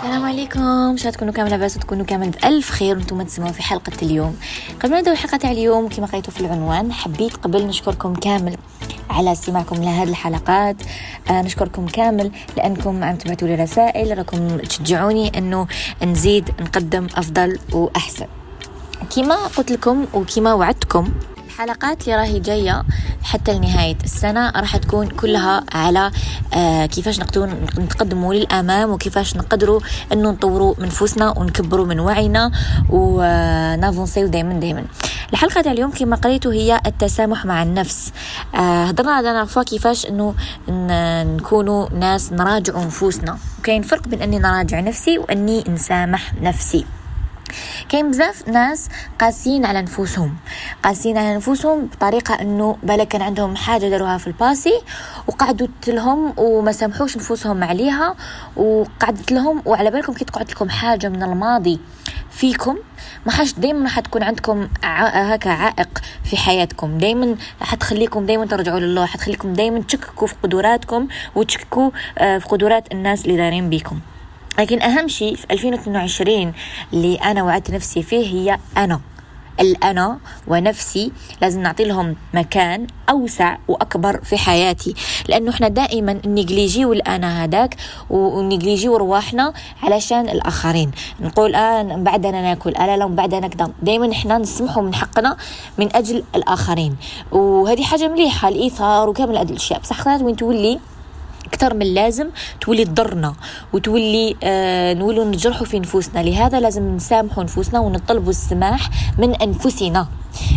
السلام عليكم. شاء تكونوا كامل لاباس وتكونوا كامل بألف خير وأنتم تسمعوا في حلقة اليوم. قبل ما نبداو الحلقة تاع اليوم كما قريتوا في العنوان حبيت قبل نشكركم كامل على استماعكم لهذه الحلقات. آه نشكركم كامل لأنكم عم تبعتوا لي رسائل راكم تشجعوني إنه نزيد نقدم أفضل وأحسن. كما قلت لكم وكما وعدتكم الحلقات اللي راهي جاية حتى لنهاية السنة راح تكون كلها على آه كيفاش نتقدموا للأمام وكيفاش نقدروا أنه نطوروا من نفوسنا ونكبروا من وعينا ونافونسيو دايما دايما. الحلقة تاع اليوم كما قريتوا هي التسامح مع النفس. آه هضرنا على نعرفوا كيفاش أنه نكونوا ناس نراجعوا نفوسنا وكاين فرق بين أني نراجع نفسي وأني نسامح نفسي. كاين بزاف ناس قاسيين على نفوسهم. قاسيين على نفوسهم بطريقة إنه بالك كان عندهم حاجة داروها في الباسي وقعدوا لهم وما سامحوش نفوسهم عليها وقعدت لهم وعلى بالكم كي تقعد لكم حاجة من الماضي فيكم ما حاش دائما حتكون عندكم هكا عائق في حياتكم. دائما حتخليكم دائما ترجعوا لله حتخليكم دائما تشككوا في قدراتكم وتشككوا آه، في قدرات الناس اللي دارين بيكم. لكن أهم شيء في 2022 اللي أنا وعدت نفسي فيه هي أنا. الأنا ونفسي لازم نعطي لهم مكان أوسع وأكبر في حياتي. لأنه إحنا دائما نجليجيو الأنا هذاك ونجليجيو رواحنا علشان الآخرين. نقول آه بعدنا ناكل. آه لا لا بعدنا كذا دائما إحنا نسمحوا من حقنا من أجل الآخرين. وهذه حاجة مليحة الإيثار وكامل هذه الأشياء. بصح وين تولي؟ أكثر من اللازم تولي تضرنا وتولي آه نولوا نجرحوا في نفوسنا. لهذا لازم نسامحوا نفوسنا ونطلبوا السماح من أنفسنا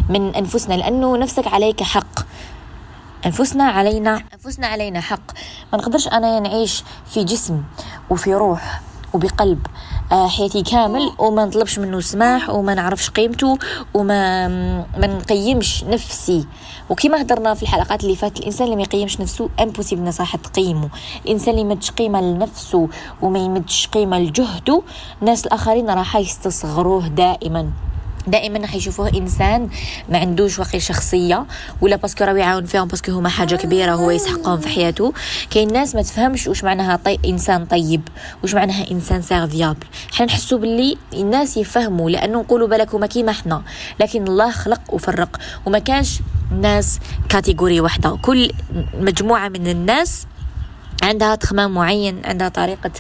من أنفسنا لأنه نفسك عليك حق. أنفسنا علينا أنفسنا علينا حق. ما نقدرش أنا نعيش في جسم وفي روح وبقلب. آه، حياتي كامل وما نطلبش منه سماح وما نعرفش قيمته وما ما نقيمش نفسي. وكما هضرنا في الحلقات اللي فاتت الإنسان اللي ما يقيمش نفسه امبوسيبل صح تقيمه الإنسان اللي ما قيمة لنفسه وما يمدش قيمة لجهده الناس الآخرين راح يستصغروه دائما. دائما حيشوفوه إنسان ما عندوش واقع شخصية ولا parce que راه يعاون فيهم parce que هما حاجة كبيرة هو يسحقهم في حياته. كاين ناس ما تفهمش واش معناها طي... إنسان طيب واش معناها إنسان serviable حنا نحسوا باللي الناس يفهموا لأنه نقولوا بالك هما كيما حنا. لكن الله خلق وفرق وما كانش ناس catégorie واحدة. كل مجموعة من الناس عندها تخمام معين عندها طريقة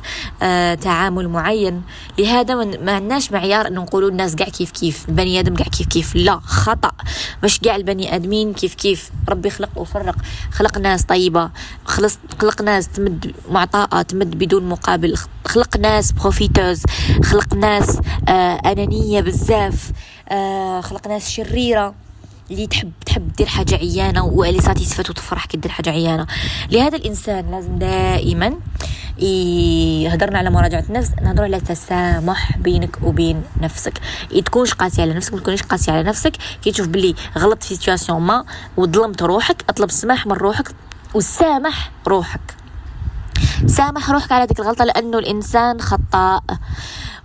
آه تعامل معين. لهذا ما عندناش معيار إنه نقولوا الناس قاع كيف كيف البني آدم قاع كيف كيف. لا خطأ. باش قاع البني آدمين كيف كيف. ربي خلق وفرق. خلق ناس طيبة. خلص خلق ناس تمد معطاءة تمد بدون مقابل. خلق ناس profiteuses خلق ناس آه أنانية بزاف. آه خلق ناس شريرة. اللي تحب تحب دير حاجة عيانة واللي satisfaite وتفرح كي دير حاجة عيانة. لهذا الإنسان لازم دائما يهضرنا على مراجعة النفس نهضروا على تسامح بينك وبين نفسك. تكونش قاسي على نفسك ما تكونيش قاسي على نفسك. كي تشوف بلي غلطت في سيتواسيون ما وظلمت روحك أطلب السماح من روحك وسامح روحك. سامح روحك على هذيك الغلطة لأنه الإنسان خطاء.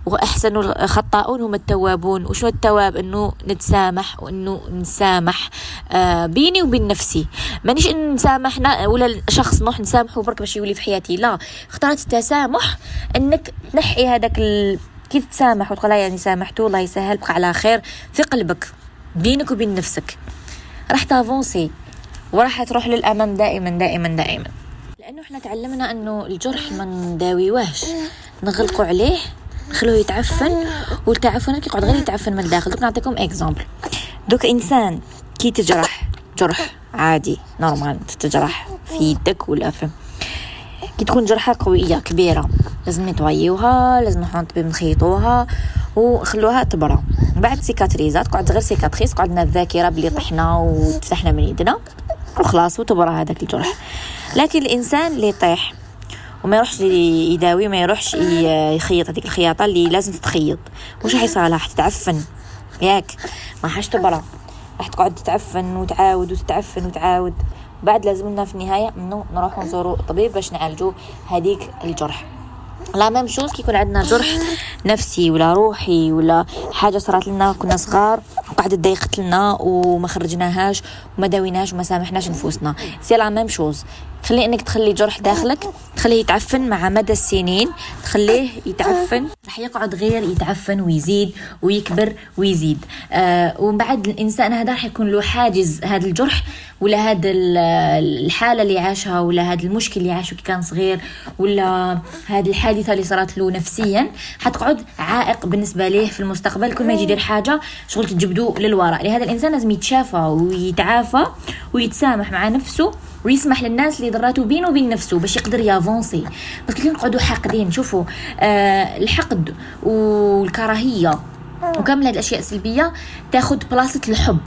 وأحسن الخطاؤون هم التوابون. وشو التواب؟ أنه نتسامح وأنه نسامح آه بيني وبين نفسي. مانيش أن نسامح ولا شخص نروح نسامحه برك باش يولي في حياتي. لا اخترت التسامح أنك تنحي هذاك ال... كيف تسامح؟ وتقول يعني سامحته الله يسهل بقى على خير. في قلبك بينك وبين نفسك. راح تافونسي وراح تروح للأمام دائما دائما دائما. لأنه إحنا تعلمنا أنه الجرح ما نداويوهش. نغلقوا عليه نخلوه يتعفن والتعفن كيقعد غير يتعفن من الداخل. دوك نعطيكم exemple دوك إنسان كي تجرح جرح عادي normal تتجرح في يدك ولا في كي تكون جرحة قوية كبيرة لازم نتويوها لازم نحط الطبيب نخيطوها وخلوها تبرى. بعد cicatris ات تقعد غير cicatrice تقعد لنا الذاكرة بلي طحنا وتفتحنا من يدنا وخلاص وتبرى هذاك الجرح. لكن الإنسان اللي يطيح وما يروحش يداوي ما يروحش يخيط. هذيك الخياطة اللي لازم تتخيط. وش راح يصير؟ لها حتتعفن ياك. ما حاش تبرى. راح تقعد تتعفن وتعاود وتتعفن وتعاود. بعد لازمنا في النهاية إنه نروحوا نزوروا طبيب باش نعالجوا هذيك الجرح. لا ميم شوز كي يكون عندنا جرح نفسي ولا روحي ولا حاجة صارت لنا كنا صغار. وقعدت ضيقت لنا وما خرجناهاش وما داويناش وما سامحناش نفوسنا. c'est la même chose. تخلي إنك تخلي جرح داخلك تخليه يتعفن مع مدى السنين تخليه يتعفن راح يقعد غير يتعفن ويزيد ويكبر ويزيد. آه ومن بعد الإنسان هذا راح يكون له حاجز هذا الجرح ولا هذا الحالة اللي عاشها ولا هذا المشكل اللي عاشه كي كان صغير ولا هذه الحادثة اللي صارت له نفسيا. حتقعد عائق بالنسبة ليه في المستقبل. كل ما يجي يدير حاجة شغل تجبدو للوراء. لهذا الإنسان لازم يتشافى ويتعافى ويتسامح مع نفسه ويسمح للناس اللي ضراته بينه وبين نفسه باش يقدر يافونسي. بس كي نقعدوا حاقدين شوفوا آه الحقد والكراهية وكامل هذه الأشياء السلبية تاخذ بلاصة الحب.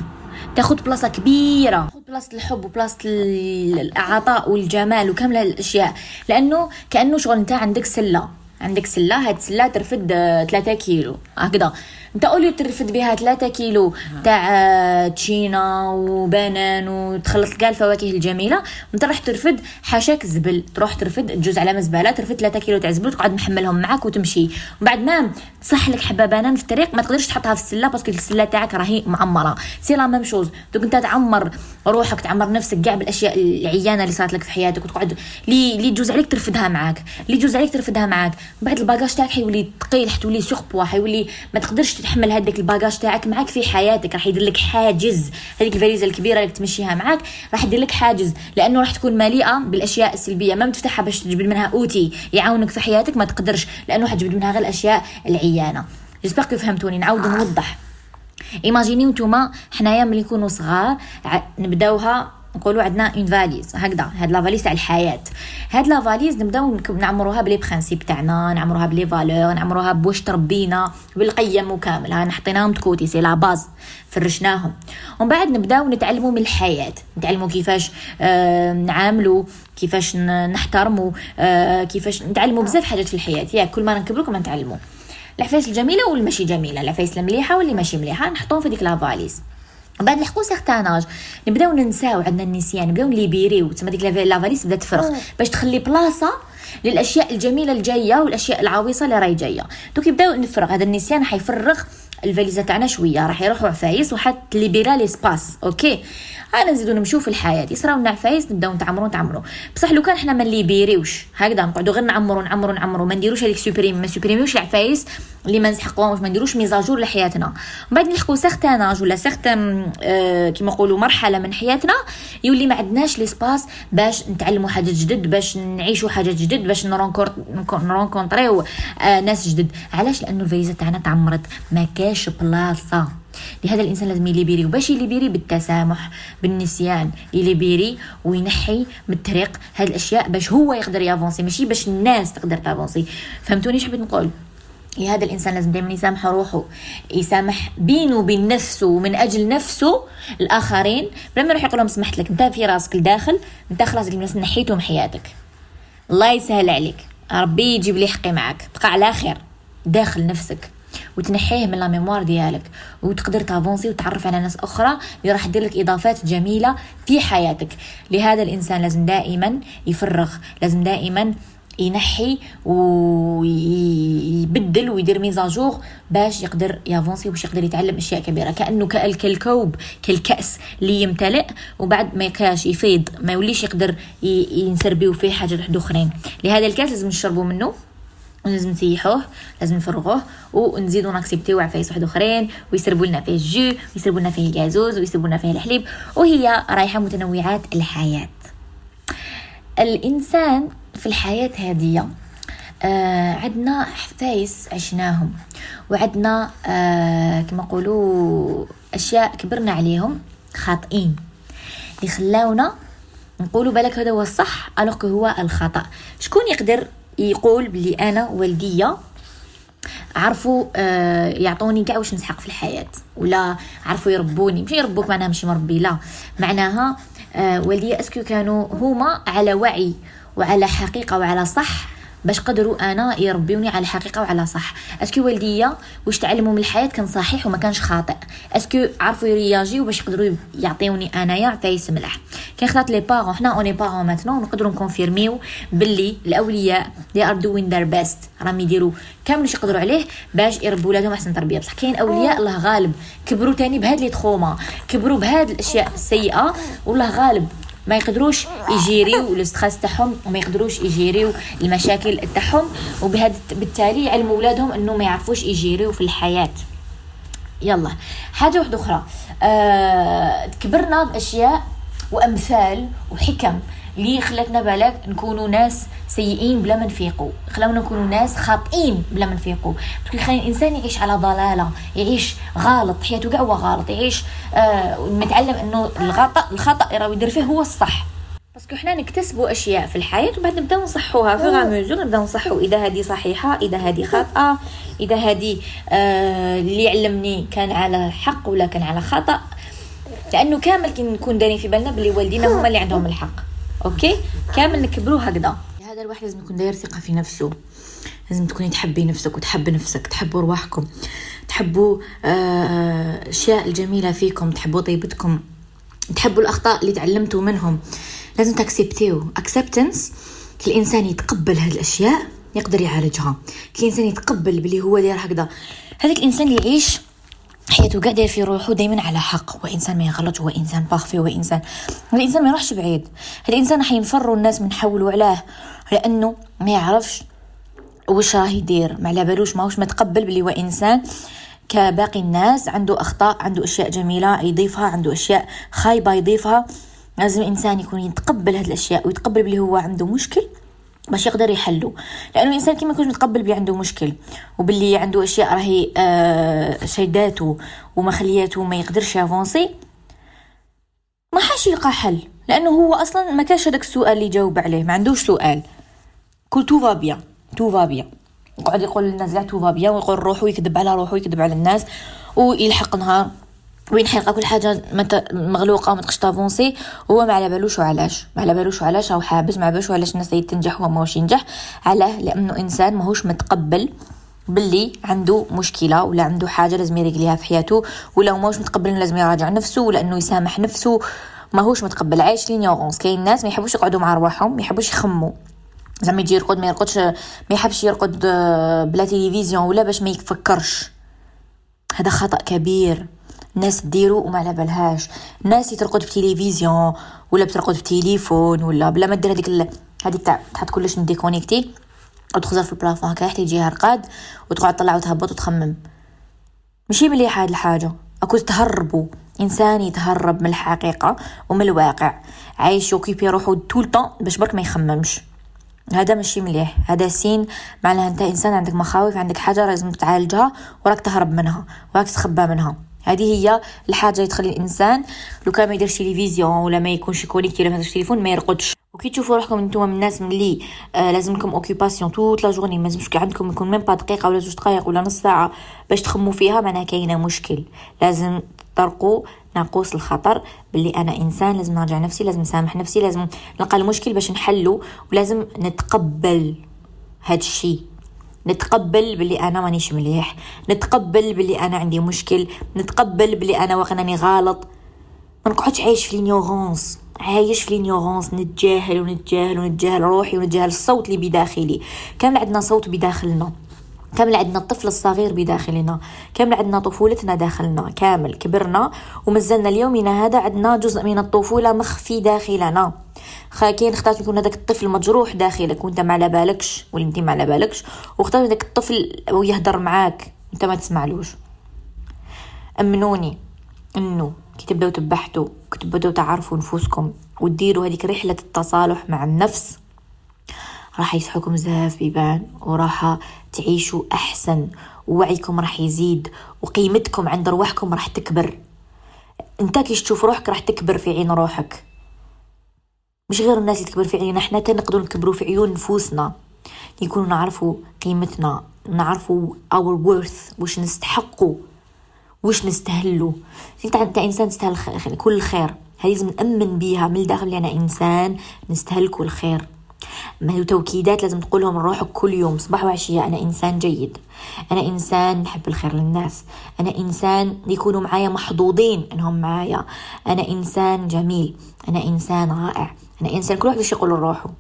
تاخذ بلاصة كبيرة. بلاصة الحب وبلاصة العطاء والجمال وكامل الأشياء. لأنه كأنه شغل أنت عندك سلة. عندك سلة هاد السلة ترفد 3 كيلو. هكذا. انت اولي ترفد بها 3 كيلو تاع تشينا وبنان وتخلط كاع الفواكه الجميلة انت راح ترفد حاشاك الزبل تروح ترفد تجوز على مزبلة ترفد 3 كيلو تاع زبل تقعد محملهم معاك وتمشي. وبعد ما تصح لك حبة بنان في الطريق ما تقدرش تحطها في السلة parce que السلة تاعك راهي معمرة. c'est la même chose. دوك انت تعمر روحك تعمر نفسك كاع بالأشياء العيانة اللي صارت لك في حياتك وتقعد لي لي تجوز عليك ترفدها معاك لي تجوز عليك ترفدها معاك. بعد ال bagage تاعك حيولي ثقيل حتولي surpoids حيولي ما تقدرش تتحمل هذاك ال bagage تاعك معاك في حياتك راح يدير لك حاجز. هذيك الفاليزه الكبيرة اللي تمشيها معاك راح يدير لك حاجز. لأنه راح تكون مليئة بالأشياء السلبية ما تفتحها باش تجبد منها outil يعاونك في حياتك ما تقدرش لأنه حتجبد منها غير الأشياء العيانة. j'espère que فهمتوني. نعاود نوضح. imagini و نتوما حنايا ملي نكونوا صغار نبداوها نقولوا عندنا une valise هكذا. هاد la valise تاع الحياة. هاد la valise نبداو نعمروها ب les principes تاعنا نعمروها ب les valeurs نعمروها بواش تربينا بالقيم وكامل ها حطيناهم de côté c'est la base فرشناهم. ومن بعد نبداو نتعلموا من الحياة. نتعلموا كيفاش آه نعاملوا كيفاش نحترموا آه كيفاش نتعلموا بزاف حاجات في الحياة. ياك كل ما نكبروا كما نتعلموا. العفايس الجميلة والماشي جميلة. العفايس المليحة واللي ماشي مليحة نحطوهم في ديك la valise بعد نلحقو certain âge. نبداو ننساو عندنا النسيان نبداو ن libéri و تسمى ديك la valise بدات تفرغ. باش تخلي بلاصة للأشياء الجميلة الجاية والأشياء العويصة اللي راهي جاية. دوك يبداو نفرغ. هذا النسيان حيفرغ الفاليزة تاعنا شوية. راح يروحوا عفايس وحت libérer l'espace. ok؟ أنا نزيدو نمشيو في الحياة يصراو لنا عفايس نبداو نتعمرو نتعمرو. بصح لو كان حنا ما ن libéri وش هكذا نقعدو غير نعمرو نعمرو نعمرو ما نديروش هذيك supprime ما supprimi وش العفايس اللي ما نسحقوهمش ما نديروش mise à jour لحياتنا. من بعد نلحقوا certain ولا certain آه كيما نقولوا مرحلة من حياتنا يولي ما عندناش l'espace باش نتعلموا حاجات جدد باش نعيشوا حاجات جدد باش نرونكونطريو آه ناس جدد. علاش؟ لأنه الفيزا تاعنا تعمرت. ما كاش بلاصة. لهذا الإنسان لازم يليبيري وباش يليبيري بالتسامح بالنسيان. يليبيري وينحي من الطريق هاد الأشياء باش هو يقدر يافونسي ماشي باش الناس تقدر تافونسي. فهمتوني اش حبيت نقول؟ لهذا الإنسان لازم دائما يسامح روحه يسامح بينه وبين نفسه ومن أجل نفسه الآخرين. بلا ما يروح يقول لهم سمحت لك انت في راسك لداخل انت خلاص الناس نحيتهم حياتك. الله يسهل عليك. ربي يجيب لي حقي معك. بقى على خير. داخل نفسك. وتنحيه من لا ميموار ديالك. وتقدر تافونسي وتعرف على ناس أخرى اللي راح دير لك إضافات جميلة في حياتك. لهذا الإنسان لازم دائما يفرغ. لازم دائما ينحي ويبدل ويدير ميزاجور باش يقدر يافونسي باش يقدر يتعلم أشياء كبيرة. كأنه كالكوب كالكأس اللي يمتلئ وبعد ما يكاش يفيض ما يوليش يقدر ينسربيو فيه حاجات واحد أخرين. لهذا الكاس لازم نشربوا منه ولازم نسيحوه لازم نفرغوه ونزيدو ناكسبتيو عفايس واحد أخرين ويسربوا لنا فيه الجو ويسربوا لنا فيه الكازوز ويسربوا لنا فيه الحليب وهي رايحة متنوعات الحياة. الإنسان في الحياة هذه آه عندنا حفايس عشناهم. وعندنا آه كما نقولوا أشياء كبرنا عليهم خاطئين. اللي خلاونا نقولوا بالك هذا هو الصح ألوغ هو الخطأ. شكون يقدر يقول بلي أنا والديا عرفوا آه يعطوني كاع واش نسحق في الحياة ولا عرفوا يربوني؟ ماشي يربوك معناها ماشي مربي لا. معناها آه والديا أسكو كانوا هما على وعي وعلى حقيقة وعلى صح باش قدروا أنا يربيوني على حقيقة وعلى صح. est-ce que والديا واش تعلموا من الحياة كان صحيح وما كانش خاطئ؟ est-ce que عرفوا ي réagi و باش يقدروا يعطيوني أنايا عفايس ملح كان خدات les parents حنا on est parents maintenant نقدروا ن confirmi و باللي الأولياء they are doing their best راهم يديروا كامل واش يقدروا عليه باش يربوا ولادهم أحسن تربية بصح. كاين أولياء الله غالب. كبروا تاني بهاد les traumas كبروا بهاد الأشياء السيئة والله غالب. ما يقدروش ي géri و ال stress تاعهم وما يقدروش ي géri و المشاكل تاعهم وبهذا بالتالي يعلموا اولادهم انه ما يعرفوش ي géri و في الحياة. يلا حاجة واحدة أخرى. آه كبرنا بأشياء وأمثال وحكم. اللي خلتنا بالك نكونوا ناس سيئين بلا ما نفيقوا؟ خلاونا نكونوا ناس خاطئين بلا ما نفيقوا. parce que يخلي الإنسان يعيش على ضلالة يعيش غلط حياته كاع هو غلط يعيش آه متعلم إنه الخطأ الخطا راه يدير فيه هو الصح. parce que حنا نكتسبوا أشياء في الحياة وبعد نبداو نصحوها au fur et à mesure نبداو نصحوا إذا هذه صحيحة إذا هذه خاطئه إذا هذه آه اللي علمني كان على حق ولا كان على خطأ. لأنه كامل كي نكون دارين في بالنا بلي والدينا هما اللي عندهم الحق. ok؟ كامل نكبروا هكذا. هذا الواحد لازم يكون داير ثقة في نفسه. لازم تكوني تحبي نفسك وتحب نفسك تحبوا رواحكم تحبوا الأشياء الجميلة فيكم تحبوا طيبتكم تحبوا الأخطاء اللي تعلمتوا منهم. لازم تأكسبتيو. اكسبتنس الإنسان يتقبل هذه الأشياء يقدر يعالجها. كل الإنسان يتقبل بلي هو داير هكذا. هذاك الإنسان اللي يعيش حياته قاعد داير في روحه دائما على حق هو انسان ما يغلط هو انسان باغفي هو انسان الإنسان ما يروحش بعيد. هذا الإنسان راح ينفروا الناس من حوله علاه لأنه ما يعرفش واش راه يدير. ما على بالوش ماهوش متقبل بلي هو إنسان كباقي الناس عنده أخطاء عنده أشياء جميلة يضيفها عنده أشياء خايبة يضيفها. لازم الانسان يكون يتقبل هذه الأشياء ويتقبل بلي هو عنده مشكل. باش يقدر يحلو. لأنه الإنسان كيما يكونش متقبل بلي عنده مشكل وبلي عنده أشياء راهي آه وما خلياتو ما يقدرش يافونسي ما حاش يلقى حل. لأنه هو أصلا ما كانش هذاك السؤال اللي يجاوب عليه ما عندوش سؤال. كل tout va bien tout va bien. يقعد يقول للناس كاع tout va bien ويقول روحو يكذب على روحو يكذب على الناس ويلحق نهار وين حيلقى كل حاجة مغلوقة وما تقدرش ت avancer هو ما على بالوش وعلاش؟ ما على بالوش وعلاش؟ راهو حابس ما بالوش وعلاش الناس تنجح وهو ماهوش ينجح؟ علاه لأنه إنسان ماهوش متقبل باللي عنده مشكلة ولا عنده حاجة لازم ي régli ها في حياته ولا ماهوش متقبل لازم يراجع نفسه ولا إنه يسامح نفسه. ماهوش متقبل عايش l'ignorance كاين ناس ما يحبوش يقعدوا مع رواحهم ما يحبوش يخموا زعما يجي يرقد ما يرقدش ما يحبش يرقد بلا تلفزيون ولا باش ما يفكرش. هذا خطأ كبير. الناس ديرو وما على بالهاش. الناس ترقد بتلفزيون ولا بترقد بتليفون ولا بلا ما دير هذيك هذيك تاع تحط كلش déconnecté وتخزر في ال plafond هكا حتى يجيها رقاد وتقعد تطلع وتهبط وتخمم. ماشي مليح هاد الحاجة. أكو تهربوا إنسان يتهرب من الحقيقة ومن الواقع. عايش يوكيبي روحو طول طون باش برك ما يخممش. هذا ماشي مليح. هذا سين معناها أنت إنسان عندك مخاوف عندك حاجة لازم تعالجها وراك تهرب منها وراك تخبى منها. هذه هي الحاجة اللي تخلي الإنسان لو كان ما يديرش تلفزيون ولا ما يكونش كونيكتي ما التليفون ما يرقدش. وكي تشوفوا روحكم نتوما من الناس ملي آه لازمكم occupation toute la journée ما لازمش عندكم يكون même pas دقيقة ولا زوج دقائق ولا نص ساعة باش تخموا فيها معناها كاينة مشكل. لازم تطرقوا ناقوس الخطر باللي أنا إنسان لازم نرجع نفسي لازم نسامح نفسي لازم نلقى المشكل باش نحلو ولازم نتقبل هاد الشيء نتقبل بلي أنا مانيش مليح. نتقبل بلي أنا عندي مشكل. نتقبل بلي أنا واخناني غلط. ما نقعدش عايش في l'ignorance عايش في l'ignorance نتجاهل ونتجاهل ونتجاهل روحي ونتجاهل الصوت اللي بداخلي. كامل عندنا صوت بداخلنا. كامل عندنا الطفل الصغير بداخلنا. كامل عندنا طفولتنا داخلنا. كامل. كبرنا ومازلنا اليومنا هذا عندنا جزء من الطفولة مخفي داخلنا. كاين اختارت يكون هذاك الطفل مجروح داخلك وانت ما على بالكش ولا انت ما على بالكش. واختارت هذاك الطفل ويهدر معاك. انت ما تسمعلوش. أمنوني. انه كي تبداو تبحثوا كي تبداو تعرفوا نفوسكم وديروا هذيك رحلة التصالح مع النفس. راح يفتحوكم بزاف بيبان وراح تعيشوا أحسن ووعيكم راح يزيد وقيمتكم عند روحكم راح تكبر. انت كي تشوف روحك راح تكبر في عين روحك. مش غير الناس اللي تكبر في عيننا إحنا تنقدر نكبروا في عيون نفوسنا. يكونوا نعرفوا قيمتنا نعرفوا our worth واش نستحقوا. واش نستهلوا انت انت انسان تستاهل كل الخير هذه لازم نأمن بيها من الداخل أنا إنسان نستهل كل خير توكيدات لازم تقولهم لروحك كل يوم صباح وعشية. أنا إنسان جيد. أنا إنسان نحب الخير للناس. أنا إنسان يكونوا معايا محظوظين إنهم معايا. أنا إنسان جميل. أنا إنسان رائع. أنا إنسان كل واحد إيش يقول لروحه.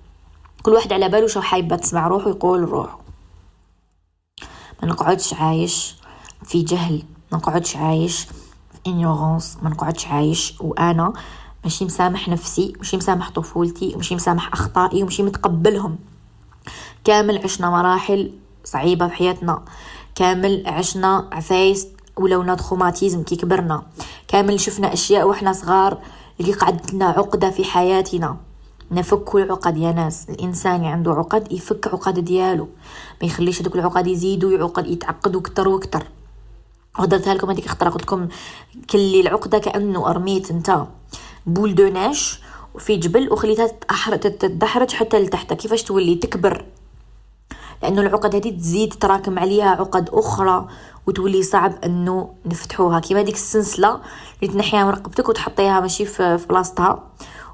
كل واحد على باله شو حايب تسمع روحه يقول لروحه. ما نقعدش عايش في جهل. ما نقعدش عايش في انيورونس ما نقعدش عايش. وأنا ماشي مسامح نفسي ماشي مسامح طفولتي ماشي مسامح أخطائي وماشي متقبلهم. كامل عشنا مراحل صعيبة في حياتنا. كامل عشنا عفايس ولونا تخوماتيزم كي كبرنا. كامل شفنا أشياء وإحنا صغار اللي قعدت لنا عقدة في حياتنا. نفك العقد يا ناس. الإنسان اللي عنده عقد يفك عقد ديالو ما يخليش هذوك العقد يزيدوا يعقد يتعقدوا أكثر وأكثر ودرتها لكم هذيك الخطره قلت لكم كلي العقده كأنه أرميت أنت بول دو ناش وفي جبل وخليتها تتدحرج حتى لتحت. كيفاش تولي تكبر؟ لأنه العقد هذه تزيد تراكم عليها عقد أخرى وتولي صعب أنه نفتحوها. كيما ديك السلسلة اللي تنحيها من رقبتك وتحطيها ماشي في بلاصتها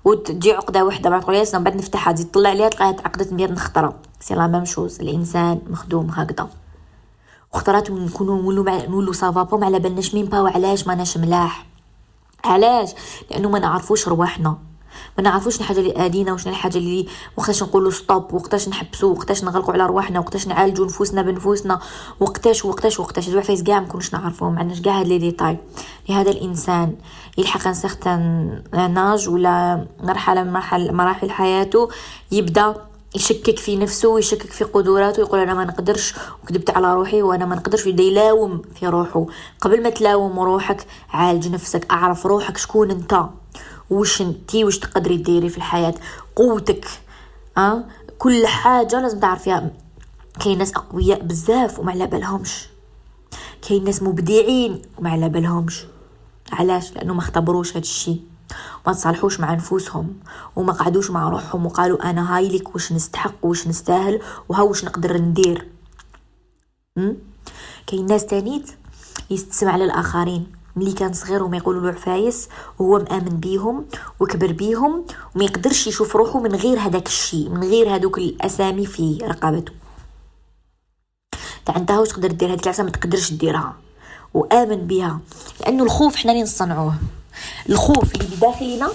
وتجي عقدة واحدة بعد تقولي من بعد نفتحها تزيد تطلع عليها تلقاها تعقدت مية نخطرة. c'est la même chose. الإنسان مخدوم هكذا. وخطرات نكونوا نولو مع نولو سافابو ما على بالناش مين باو علاش ماناش ملاح؟ علاش؟ لأنه ما نعرفوش رواحنا. ما نعرفوش شنو الحاجة اللي ادينا وشنو الحاجة اللي وقتاش نقولوا stop وقتاش نحبسوا وقتاش نغلقوا على رواحنا وقتاش نعالجوا نفوسنا بنفوسنا. وقتاش وقتاش وقتاش. هاد العفايس كاع ما كناش نعرفوهم. ما عندناش كاع هاد les détails. لهذا الإنسان يلحق un certain âge ولا مرحله من مراحل حياته يبدأ يشكك في نفسه ويشكك في قدراته ويقول أنا ما نقدرش وكذبت على روحي وأنا ما نقدرش. ويبدا يلاوم في روحه. قبل ما تلاوم روحك عالج نفسك أعرف روحك شكون أنت. وش انتي وش تقدري ديري في الحياة؟ قوتك أه؟ كل حاجة لازم تعرفيها. كاين ناس أقوياء بزاف وما على بالهمش. كاين ناس مبدعين وما على بالهمش. علاش؟ لأنه ما اختبروش هاد الشي. ما تصالحوش مع نفوسهم وما قعدوش مع روحهم وقالوا أنا هاي لك واش نستحق واش نستاهل وها واش نقدر ندير. كاين ناس تانيت يستسمع للآخرين. ملي كان صغير وما يقولوا له عفايس وهو مآمن بيهم وكبر بيهم وما يقدرش يشوف روحه من غير هذاك الشيء من غير هذوك الأسامي في رقبته. عندها واش تقدر دير هذيك العصا ما تقدرش ديرها وآمن بها لأنه الخوف حنا اللي نصنعوه. الخوف اللي بداخلنا.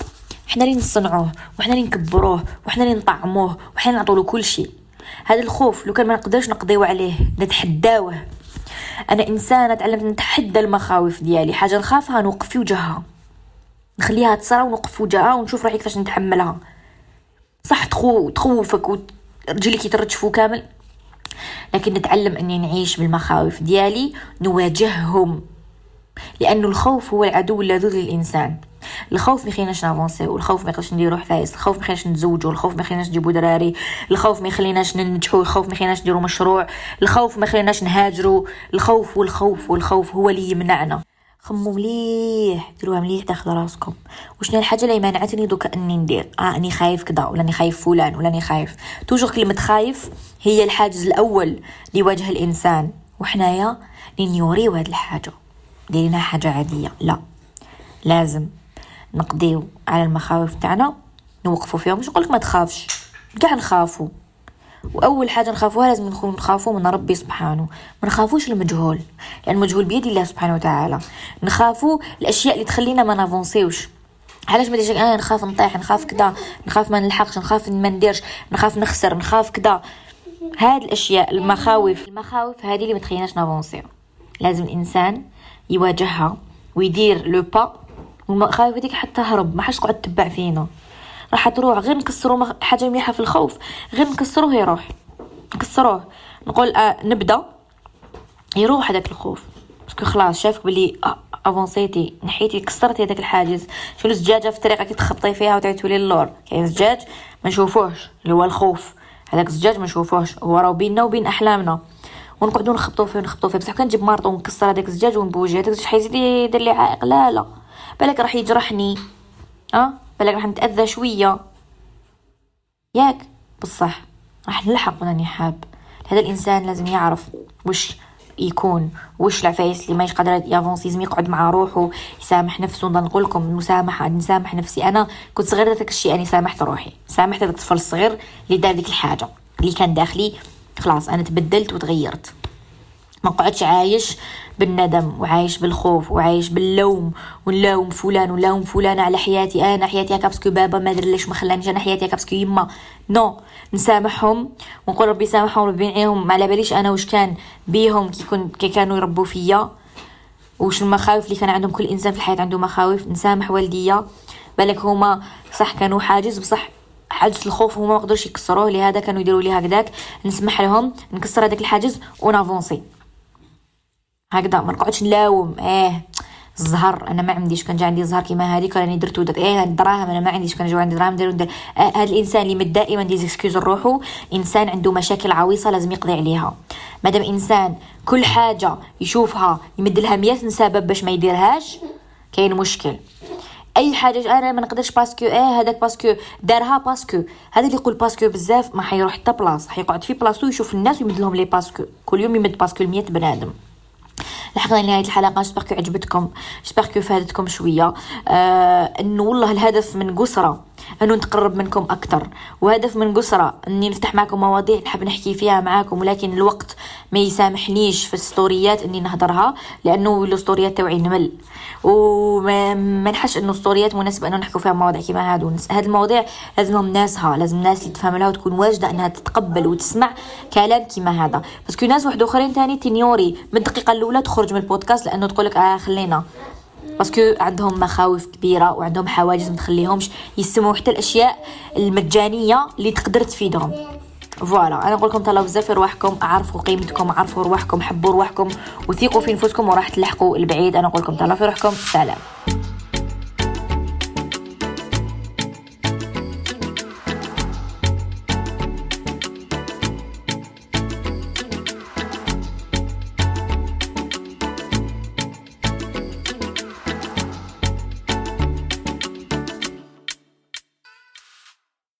حنا اللي نصنعوه وحنا اللي نكبروه وحنا اللي نطعموه وحنا اللي نعطولو كل شيء. هذا الخوف لو كان ما نقدرش نقضيو عليه نتحداوه. أنا إنسانة تعلمت نتحدى المخاوف ديالي. حاجة نخافها نوقف في وجهها. نخليها تصرى ونوقف في وجهها ونشوف روحي كيفاش نتحملها. صح تخو تخوفك ورجليك يترجفوا كامل. لكن نتعلم أني نعيش بالمخاوف ديالي نواجههم. لأنه الخوف هو العدو اللدود للإنسان. الخوف ما يخليناش نافونسيو الخوف ما يخليناش نديرو حفايس الخوف ما يخليناش نتزوجوا الخوف ما يخليناش نجيبو دراري الخوف ما يخليناش ننجحوا الخوف ما يخليناش نديرو مشروع الخوف ما يخليناش نهاجروا الخوف والخوف والخوف هو اللي يمنعنا. خمو مليح ديروها مليح داخل راسكم. وشنو الحاجة اللي مانعتني دوكا أني ندير؟ آه أني خايف كذا ولا أني خايف فلان ولا أني خايف. توجور كلمة خايف هي الحاجز الأول لوجه الإنسان. وحنايا نيوريو هاد الحاجة. ديرينها حاجة عادية. لا. لازم نقضيو على المخاوف تاعنا نوقفوا فيهم. مش نقولك ما تخافش كاع نخافوا وأول حاجة نخافوها لازم نكون نخافوا من ربي سبحانه. ما نخافوش المجهول. لأن يعني المجهول بيد الله سبحانه وتعالى. نخافوا الأشياء اللي تخلينا ما نافونسيوش. علاش ما أنا نخاف نطيح نخاف كدا. نخاف ما نلحقش نخاف ما نديرش. نخاف نخسر نخاف كدا. هاد الأشياء المخاوف. المخاوف هذه اللي ما تخليناش نافونسيو. لازم الإنسان يواجهها ويدير لو با والمخاوف هذيك حتى هرب ما حاش تقعد تتبع فينا. راح تروح غير نكسروا مخ... حاجة مليحة في الخوف. غير نكسروه يروح. نكسروه. نقول آه نبدأ. يروح هذاك الخوف. parce que خلاص شافك بلي avancé تي نحيتي كسرتي هذاك الحاجز. شنو الزجاجة في الطريقة كي تخبطي فيها وتعيطي تولي اللور. كاين زجاج ما نشوفوهش اللي هو الخوف. هذاك الزجاج ما نشوفوهش. هو راه بيننا وبين أحلامنا. ونقعدوا نخبطوا فيه نخبطوا فيه بصح كان نجيب marteau ونكسر هذاك الزجاج ونبوجي. هذاك الزجاج حيزيد يدير لي عائق. لا لا. بالك راح يجرحني. أه؟ بالك راح نتأذى شوية. ياك؟ بصح. راح نلحق من أني حاب. هذا الإنسان لازم يعرف وش يكون وش العفايس اللي مايش قادر ي avancer لازم يقعد مع روحه يسامح نفسه. نقول لكم المسامحة نسامح نفسي. أنا كنت صغيرة ذاك الشيء أنا سامحت روحي. سامحت هذاك الطفل الصغير اللي دار ديك الحاجة اللي كان داخلي. خلاص أنا تبدلت وتغيرت. ما قعدش عايش بالندم وعايش بالخوف وعايش باللوم ونلوم فلان ونلوم فلان على حياتي أنا حياتي هكا parce que بابا ما أدري ليش ما خلانيش أنا حياتي هكا parce que يما. non نسامحهم ونقول ربي سامحهم ربي يعينهم ما على باليش أنا واش كان بيهم كي, كن كي كانوا يربوا فيا. وش المخاوف اللي كان عندهم كل إنسان في الحياة عنده مخاوف. نسامح والديا بالك هما صح كانوا حاجز بصح حاجز الخوف هما ما قدروش يكسروه لهذا كانوا يديروا لي هكذاك. نسمح لهم نكسر هذاك الحاجز ون avancer هكذا ما نقعدش نلاوم. إيه الزهر أنا ما عنديش كان جا عندي زهر كيما هذيك راني درت ودرت. إيه الدراهم أنا ما عنديش كان جا عندي دراهم دير ودر آه هذا الإنسان اللي مد دائما des excuses لروحو إنسان عنده مشاكل عويصة لازم يقضي عليها. مادام إنسان كل حاجة يشوفها يمد لها 100 سبب باش ما يديرهاش كاين مشكل. أي حاجة أنا ما نقدرش parce que إيه هذاك parce que دارها parce que. هذا اللي يقول parce que بزاف ما حيروح حتى بلاصة حيقعد في بلاصتو يشوف الناس ويمد لهم les parce que. كل يوم يمد parce que 100 بنادم. لحقنا لنهاية الحلقة. j'espère عجبتكم. j'espère فادتكم شوية. آه انه والله الهدف من قسرة إنه نتقرب منكم أكثر وهدف من قسرة إني نفتح معكم مواضيع نحب نحكي فيها معاكم ولكن الوقت ما يسامحنيش في الستوريات إني نهضرها لأنه الستوريات توعي normal. وما ما نحسش إنه ستوريات مناسبة إنه نحكوا فيها مواضيع كيما هادو. هاد المواضيع لازمهم ناسها. لازم الناس اللي تفهم لها وتكون واجدة إنها تتقبل وتسمع كلام كيما هذا. parce que ناس واحد آخرين تاني ت ignorer من الدقيقة الأولى تخرج من البودكاست لأنه تقول لك آه خلينا. parce que عندهم مخاوف كبيرة وعندهم حواجز ما تخليهمش يسمعوا حتى الأشياء المجانية اللي تقدر تفيدهم. voilà. أنا نقول لكم تهلاو بزاف رواحكم اعرفوا قيمتكم اعرفوا رواحكم حبوا رواحكم وثيقوا في نفوسكم وراح تلحقوا البعيد. أنا نقول لكم تهلاو في روحكم. سلام.